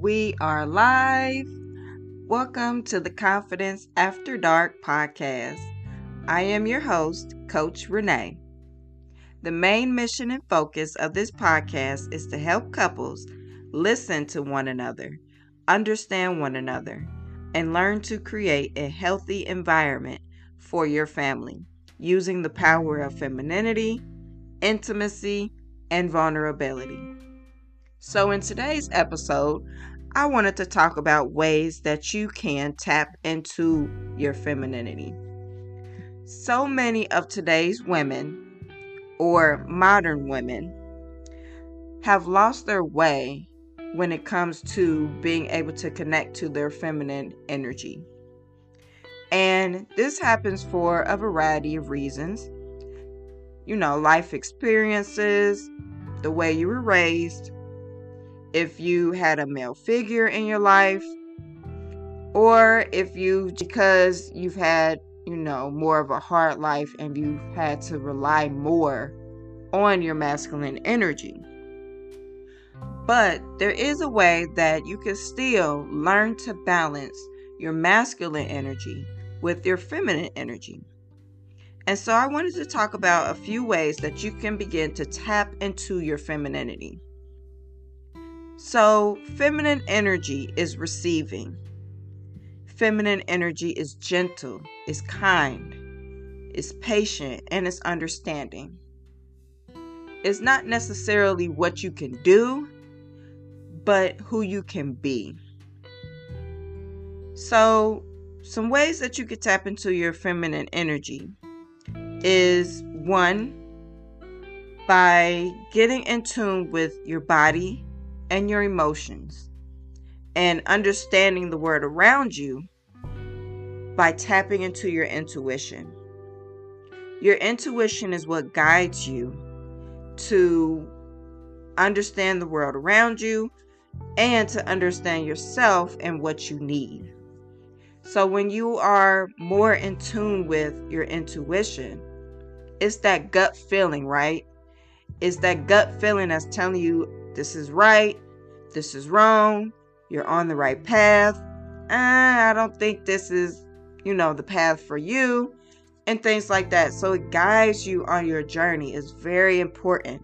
We are live. Welcome to the Confidence After Dark podcast. I am your host, Coach Renee. The main mission and focus of this podcast is to help couples listen to one another, understand one another, and learn to create a healthy environment for your family using the power of femininity, intimacy, and vulnerability. So, in today's episode, I wanted to talk about ways that you can tap into your femininity. So many of today's women, or modern women, have lost their way when it comes to being able to connect to their feminine energy. And this happens for a variety of reasons. You know, life experiences, the way you were raised, if you had a male figure in your life, or if you, because you've had, you know, more of a hard life and you've had to rely more on your masculine energy. But there is a way that you can still learn to balance your masculine energy with your feminine energy. And so I wanted to talk about a few ways that you can begin to tap into your femininity. So, feminine energy is receiving. Feminine energy is gentle, is kind, is patient, and is understanding. It's not necessarily what you can do, but who you can be. So, some ways that you could tap into your feminine energy is one, by getting in tune with your body and your emotions and understanding the world around you by tapping into your intuition. Your intuition is what guides you to understand the world around you and to understand yourself and what you need. So, when you are more in tune with your intuition, it's that gut feeling, right? It's that gut feeling that's telling you this is right, this is wrong, you're on the right path. Uh, I don't think this is, you know, the path for you, and things like that. So it guides you on your journey. It's very important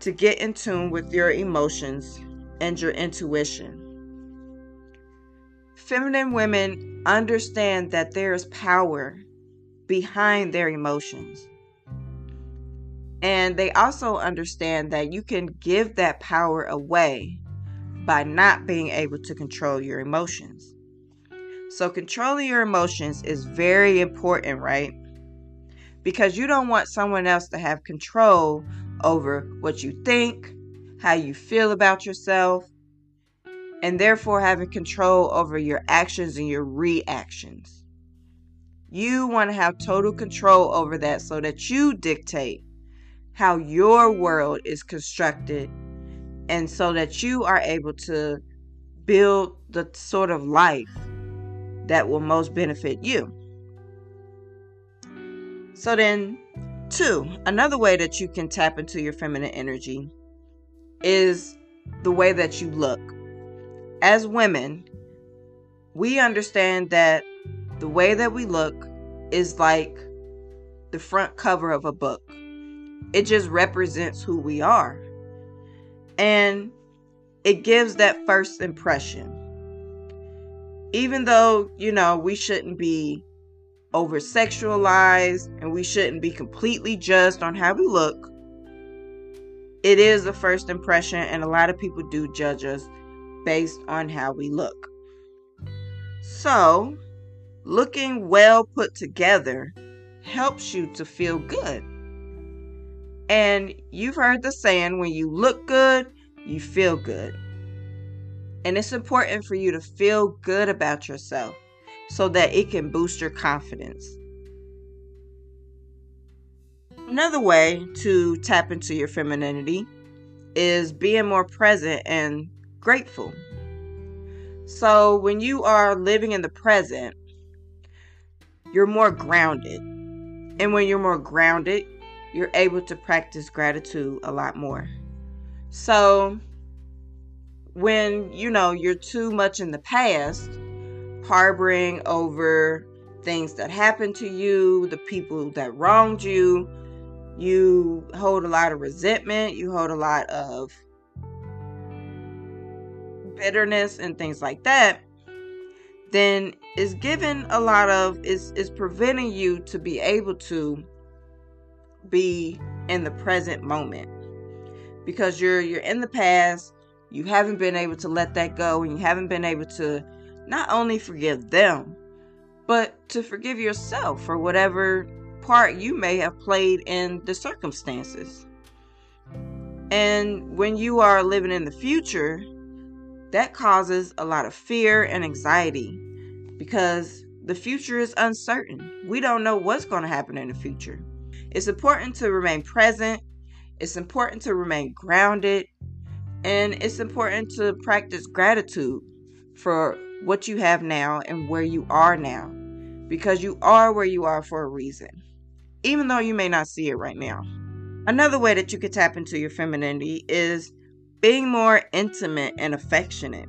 to get in tune with your emotions and your intuition. Feminine women understand that there is power behind their emotions. And they also understand that you can give that power away by not being able to control your emotions. So, controlling your emotions is very important, right? Because you don't want someone else to have control over what you think, how you feel about yourself, and therefore having control over your actions and your reactions. You want to have total control over that so that you dictate how your world is constructed and so that you are able to build the sort of life that will most benefit you. So, then, two, another way that you can tap into your feminine energy is the way that you look. As women, we understand that the way that we look is like the front cover of a book. It just represents who we are. And it gives that first impression. Even though, you know, we shouldn't be over sexualized and we shouldn't be completely judged on how we look, it is the first impression, and a lot of people do judge us based on how we look. So, looking well put together helps you to feel good. And you've heard the saying when you look good, you feel good. And it's important for you to feel good about yourself so that it can boost your confidence. Another way to tap into your femininity is being more present and grateful. So, when you are living in the present, you're more grounded. And when you're more grounded, you're able to practice gratitude a lot more. So, when you know you're too much in the past, harboring over things that happened to you, the people that wronged you, you hold a lot of resentment, you hold a lot of bitterness and things like that, then is given a lot of is is preventing you to be able to be in the present moment. Because you're you're in the past you haven't been able to let that go and you haven't been able to not only forgive them but to forgive yourself for whatever part you may have played in the circumstances. And when you are living in the future that causes a lot of fear and anxiety because the future is uncertain. We don't know what's going to happen in the future it's important to remain present it's important to remain grounded and it's important to practice gratitude for what you have now and where you are now because you are where you are for a reason, even though you may not see it right now. Another way that you can tap into your femininity is being more intimate and affectionate.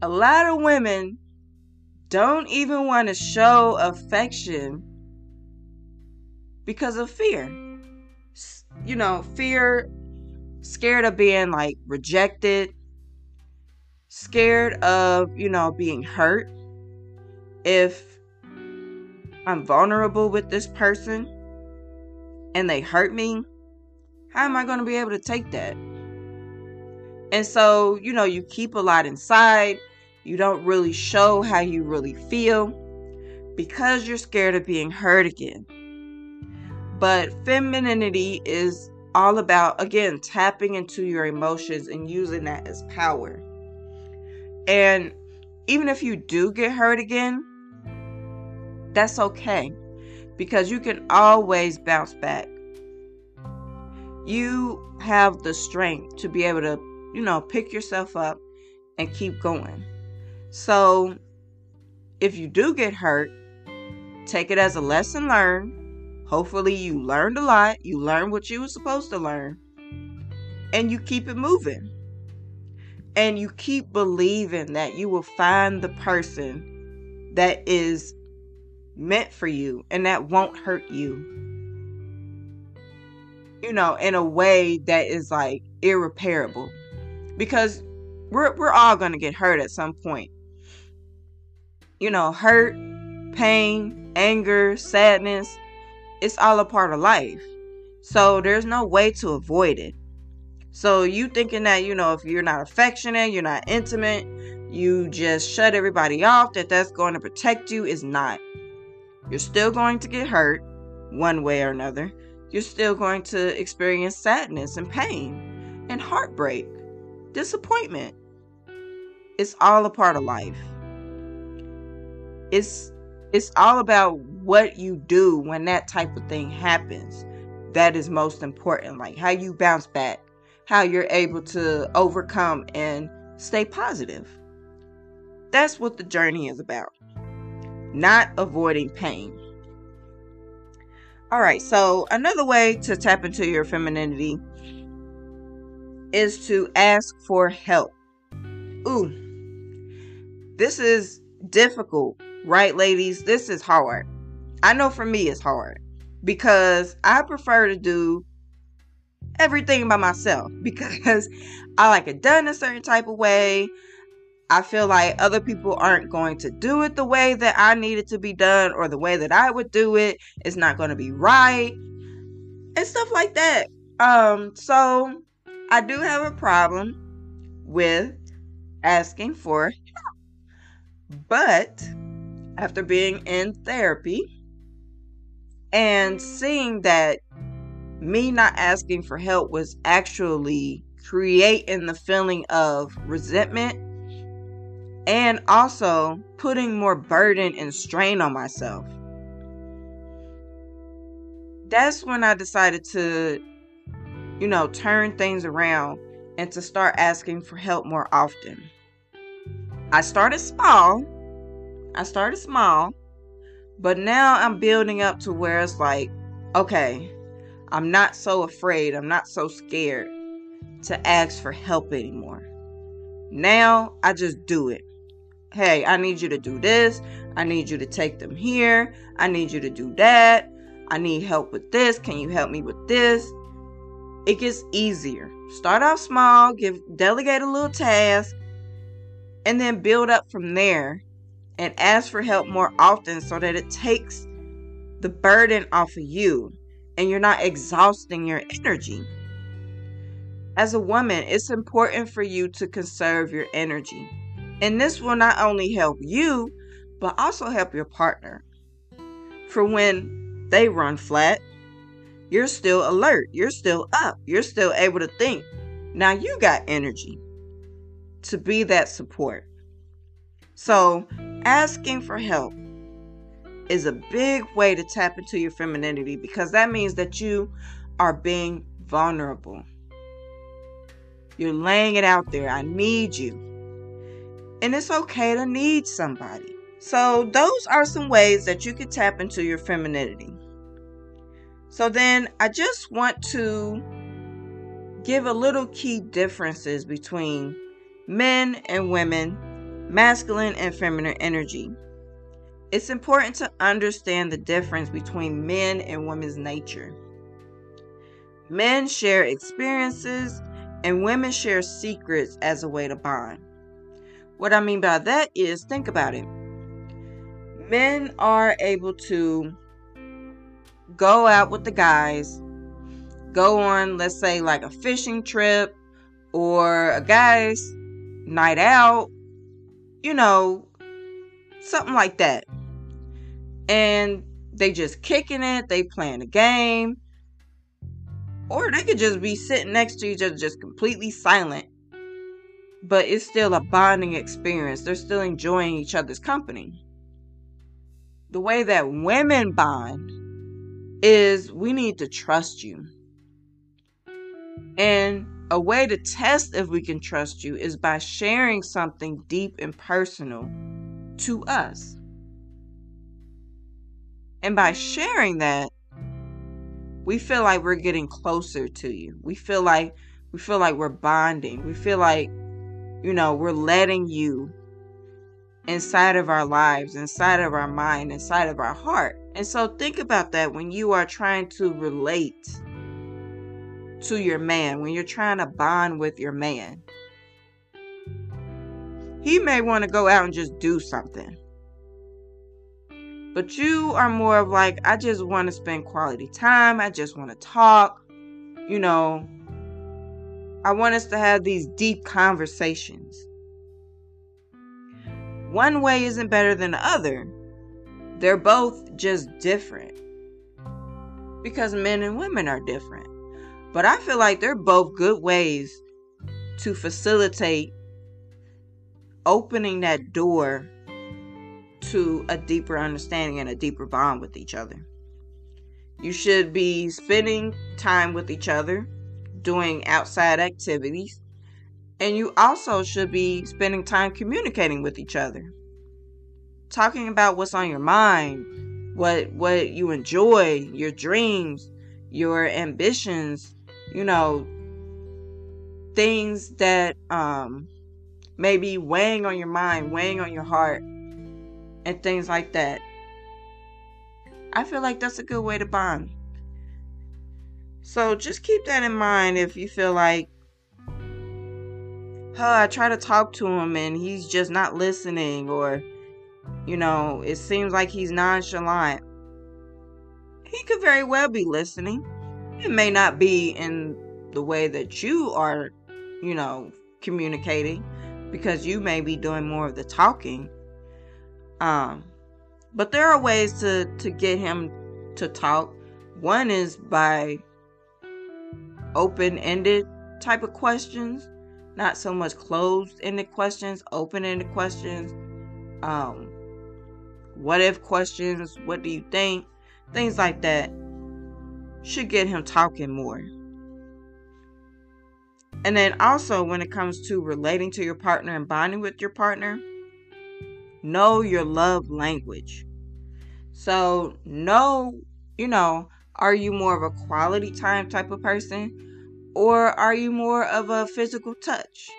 A lot of women don't even want to show affection because of fear you know, fear, scared of being like rejected, scared of, you know, being hurt. If I'm vulnerable with this person and they hurt me, how am I going to be able to take that? And so, you know, you keep a lot inside. You don't really show how you really feel because you're scared of being hurt again. But femininity is all about, again, tapping into your emotions and using that as power. And even if you do get hurt again, that's okay because you can always bounce back. You have the strength to be able to, you know, pick yourself up and keep going. So, if you do get hurt, take it as a lesson learned Hopefully, you learned a lot. You learned what you were supposed to learn. And you keep it moving. And you keep believing that you will find the person that is meant for you and that won't hurt you. You know, in a way that is like irreparable. Because we're we're all to get hurt at some point. You know, hurt, pain, anger, sadness, it's all a part of life. So there's no way to avoid it. So you thinking that, you know, if you're not affectionate, you're not intimate, you just shut everybody off, that that's going to protect you is not. You're still going to get hurt one way or another. You're still going to experience sadness and pain and heartbreak, disappointment. It's all a part of life. It's it's all about what you do when that type of thing happens. That is most important. Like how you bounce back, how you're able to overcome and stay positive. That's what the journey is about. Not avoiding pain. All right, so another way to tap into your femininity is to ask for help. Ooh, this is difficult right, ladies? This is hard. I know for me it's hard because I prefer to do everything by myself because I like it done a certain type of way. I feel like other people aren't going to do it the way that I need it to be done or the way that I would do it. It's not going to be right and stuff like that. Um, so I do have a problem with asking for help. But after being in therapy and seeing that me not asking for help was actually creating the feeling of resentment and also putting more burden and strain on myself. That's when I decided to, you know, turn things around and to start asking for help more often. I started small I started small, but now I'm building up to where it's like, okay, I'm not so afraid. I'm not so scared to ask for help anymore. Now I just do it. Hey, I need you to do this. I need you to take them here. I need you to do that. I need help with this. Can you help me with this? It gets easier. Start off small, give delegate a little task, and then build up from there and ask for help more often so that it takes the burden off of you and you're not exhausting your energy. As a woman, it's important for you to conserve your energy. And this will not only help you, but also help your partner. For when they run flat, you're still alert, you're still up, you're still able to think. Now you got energy to be that support. So, asking for help is a big way to tap into your femininity because that means that you are being vulnerable. You're laying it out there. I need you. And it's okay to need somebody. So, those are some ways that you can tap into your femininity. So, then I just want to give a little key differences between men and women masculine and feminine energy. It's important to understand the difference between men and women's nature. Men share experiences and women share secrets as a way to bond. What I mean by that is think about it. Men are able to go out with the guys, go on, let's say, like a fishing trip or a guy's night out you know, something like that. And they just kicking it, they playing a game. Or they could just be sitting next to each other, just completely silent. But it's still a bonding experience. They're still enjoying each other's company. The way that women bond is we need to trust you. And a way to test if we can trust you is by sharing something deep and personal to us. And by sharing that, we feel like we're getting closer to you. We feel like we feel like we're bonding. We feel like you know, we're letting you inside of our lives, inside of our mind, inside of our heart. And so think about that when you are trying to relate to your man, when you're trying to bond with your man. He may want to go out and just do something. But you are more of like, I just want to spend quality time. I just want to talk. You know, I want us to have these deep conversations. One way isn't better than the other. They're both just different. Because men and women are different. But I feel like they're both good ways to facilitate opening that door to a deeper understanding and a deeper bond with each other. You should be spending time with each other, doing outside activities, and you also should be spending time communicating with each other. Talking about what's on your mind, what what you enjoy, your dreams, your ambitions, you know, things that um may be weighing on your mind, weighing on your heart, and things like that. I feel like that's a good way to bond. So just keep that in mind if you feel like, huh, I try to talk to him and he's just not listening, or, you know, it seems like he's nonchalant. He could very well be listening. It may not be in the way that you are, you know, communicating because you may be doing more of the talking. Um, but there are ways to to get him to talk. One is by open-ended type of questions, not so much closed-ended questions, open-ended questions. Um, what if questions? What do you think? Things like that should get him talking more. And then also, when it comes to relating to your partner and bonding with your partner, know your love language. So, know, you know, are you more of a quality time type of person? Or are you more of a physical touch?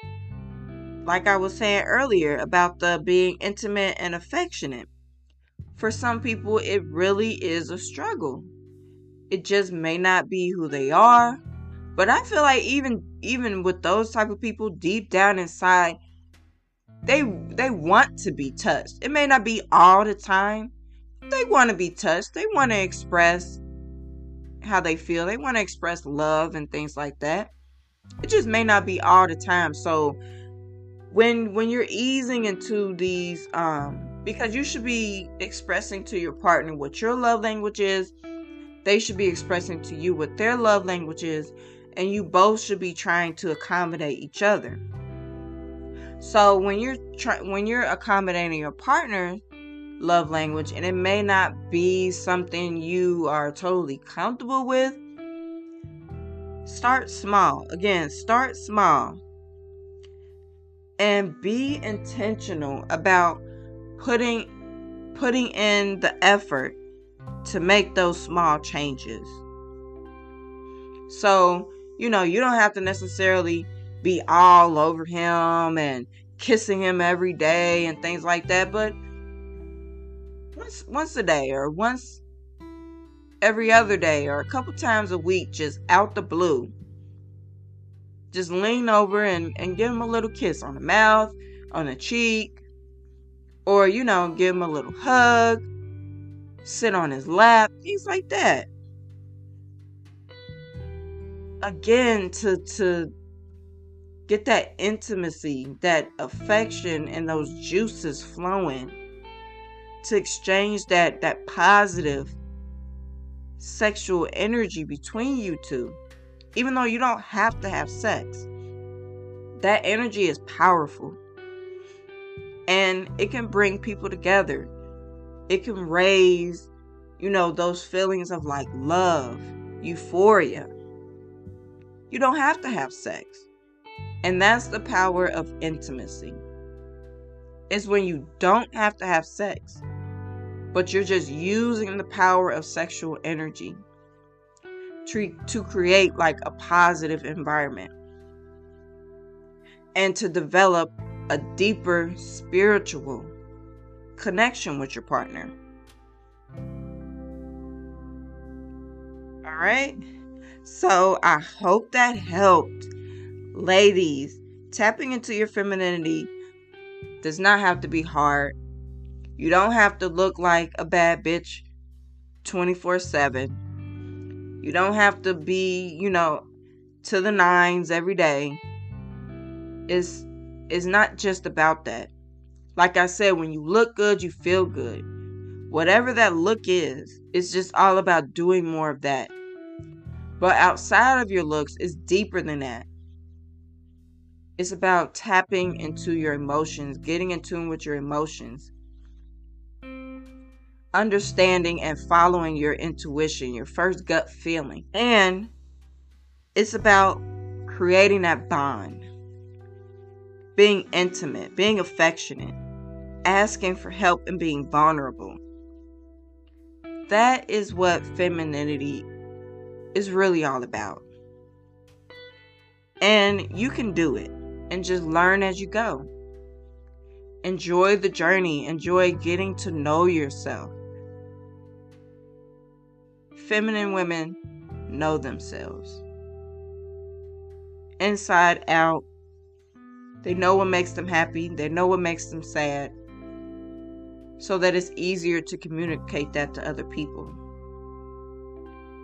Like I was saying earlier about the being intimate and affectionate. For some people, it really is a struggle. It just may not be who they are. But I feel like even even with those type of people deep down inside, they they want to be touched. It may not be all the time. They want to be touched. They want to express how they feel. They want to express love and things like that. It just may not be all the time. So when when you're easing into these um because you should be expressing to your partner what your love language is. They should be expressing to you what their love language is and you both should be trying to accommodate each other. So when you're try- when you're accommodating your partner love language and it may not be something you are totally comfortable with, start small. Again, start small. And be intentional about putting putting in the effort to make those small changes. So, you know, you don't have to necessarily be all over him and kissing him every day and things like that, but once once a day or once every other day or a couple times a week just out the blue. Just lean over and, and give him a little kiss on the mouth, on the cheek, or you know, give him a little hug, sit on his lap, things like that. Again, to to get that intimacy, that affection, and those juices flowing. To exchange that that positive sexual energy between you two, even though you don't have to have sex. That energy is powerful. And it can bring people together. It can raise, you know, those feelings of like love, euphoria. You don't have to have sex. And that's the power of intimacy. It's when you don't have to have sex, but you're just using the power of sexual energy to, to create like a positive environment and to develop a deeper spiritual connection with your partner. All right. So I hope that helped. Ladies, tapping into your femininity does not have to be hard. You don't have to look like a bad bitch 24 7. You don't have to be, you know, to the nines every day. It's, it's not just about that. Like I said, when you look good, you feel good. Whatever that look is, it's just all about doing more of that. But outside of your looks, it's deeper than that. It's about tapping into your emotions, getting in tune with your emotions, understanding and following your intuition, your first gut feeling. And it's about creating that bond, being intimate, being affectionate, asking for help, and being vulnerable. That is what femininity is really all about. And you can do it and just learn as you go. Enjoy the journey, enjoy getting to know yourself. Feminine women know themselves inside out. They know what makes them happy, they know what makes them sad, so that it's easier to communicate that to other people.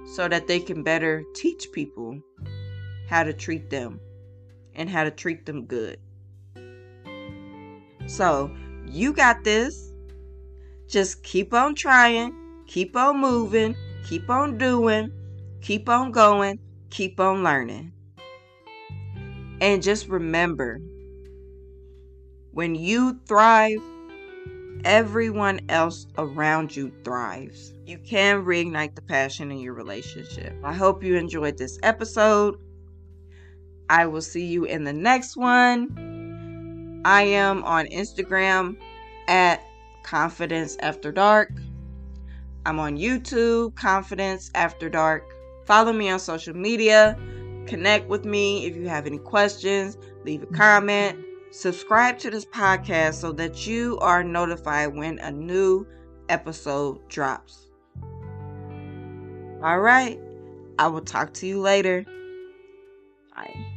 So that they can better teach people how to treat them and how to treat them good. So, you got this. Just keep on trying, keep on moving, keep on doing, keep on going, keep on learning. And just remember when you thrive, everyone else around you thrives. You can reignite the passion in your relationship. I hope you enjoyed this episode. I will see you in the next one. I am on Instagram at Confidence After Dark. I'm on YouTube, Confidence After Dark. Follow me on social media Connect with me if you have any questions, leave a comment, subscribe to this podcast so that you are notified when a new episode drops. All right. I will talk to you later. Bye.